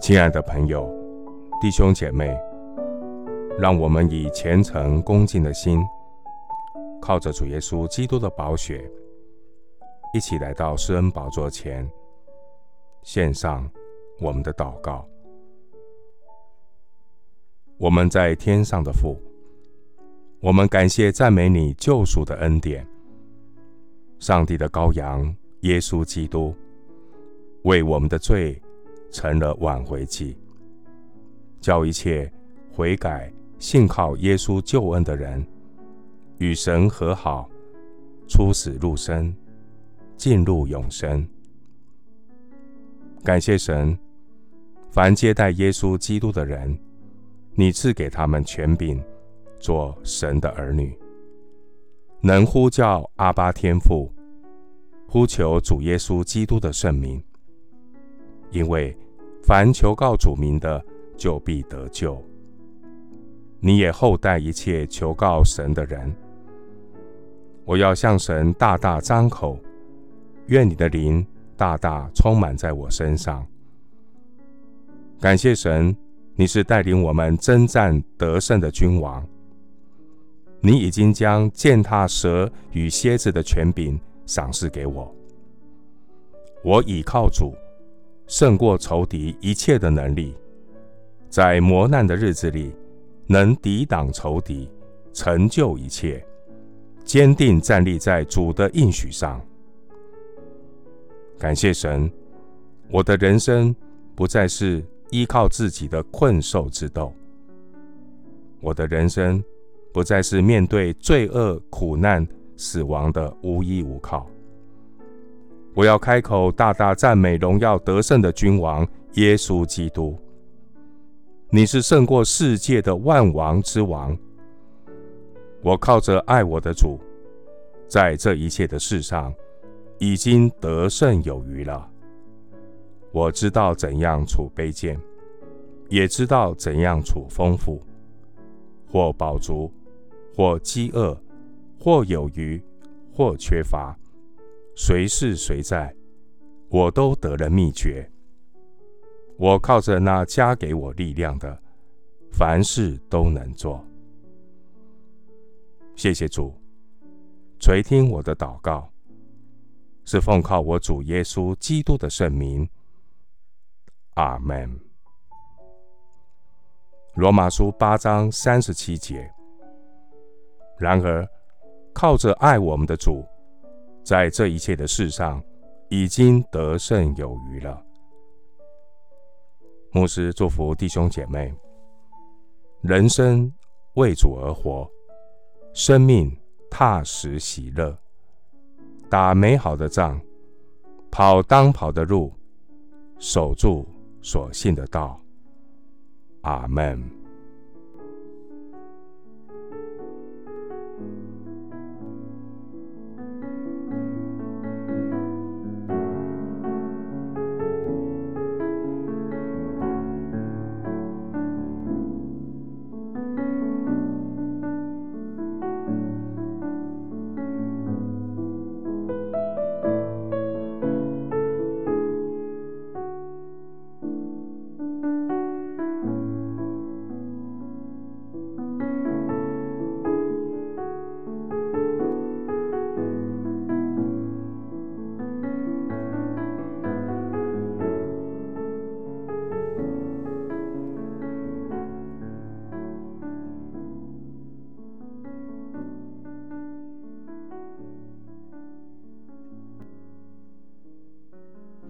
亲爱的朋友、弟兄姐妹，让我们以虔诚恭敬的心，靠着主耶稣基督的宝血，一起来到施恩宝座前，献上我们的祷告。我们在天上的父，我们感谢赞美你救赎的恩典。上帝的羔羊耶稣基督，为我们的罪。成了挽回祭，叫一切悔改、信靠耶稣救恩的人，与神和好，出死入生，进入永生。感谢神，凡接待耶稣基督的人，你赐给他们权柄，做神的儿女，能呼叫阿巴天父，呼求主耶稣基督的圣名。因为凡求告主名的，就必得救。你也厚待一切求告神的人。我要向神大大张口，愿你的灵大大充满在我身上。感谢神，你是带领我们征战得胜的君王。你已经将践踏蛇与蝎子的权柄赏赐给我。我倚靠主。胜过仇敌一切的能力，在磨难的日子里，能抵挡仇敌，成就一切，坚定站立在主的应许上。感谢神，我的人生不再是依靠自己的困兽之斗，我的人生不再是面对罪恶、苦难、死亡的无依无靠。我要开口大大赞美荣耀得胜的君王耶稣基督。你是胜过世界的万王之王。我靠着爱我的主，在这一切的事上已经得胜有余了。我知道怎样处卑贱，也知道怎样处丰富，或饱足，或饥饿，或有余，或缺乏。随是随在，我都得了秘诀。我靠着那加给我力量的，凡事都能做。谢谢主，垂听我的祷告，是奉靠我主耶稣基督的圣名。阿门。罗马书八章三十七节。然而，靠着爱我们的主。在这一切的事上，已经得胜有余了。牧师祝福弟兄姐妹：人生为主而活，生命踏实喜乐，打美好的仗，跑当跑的路，守住所信的道。阿门。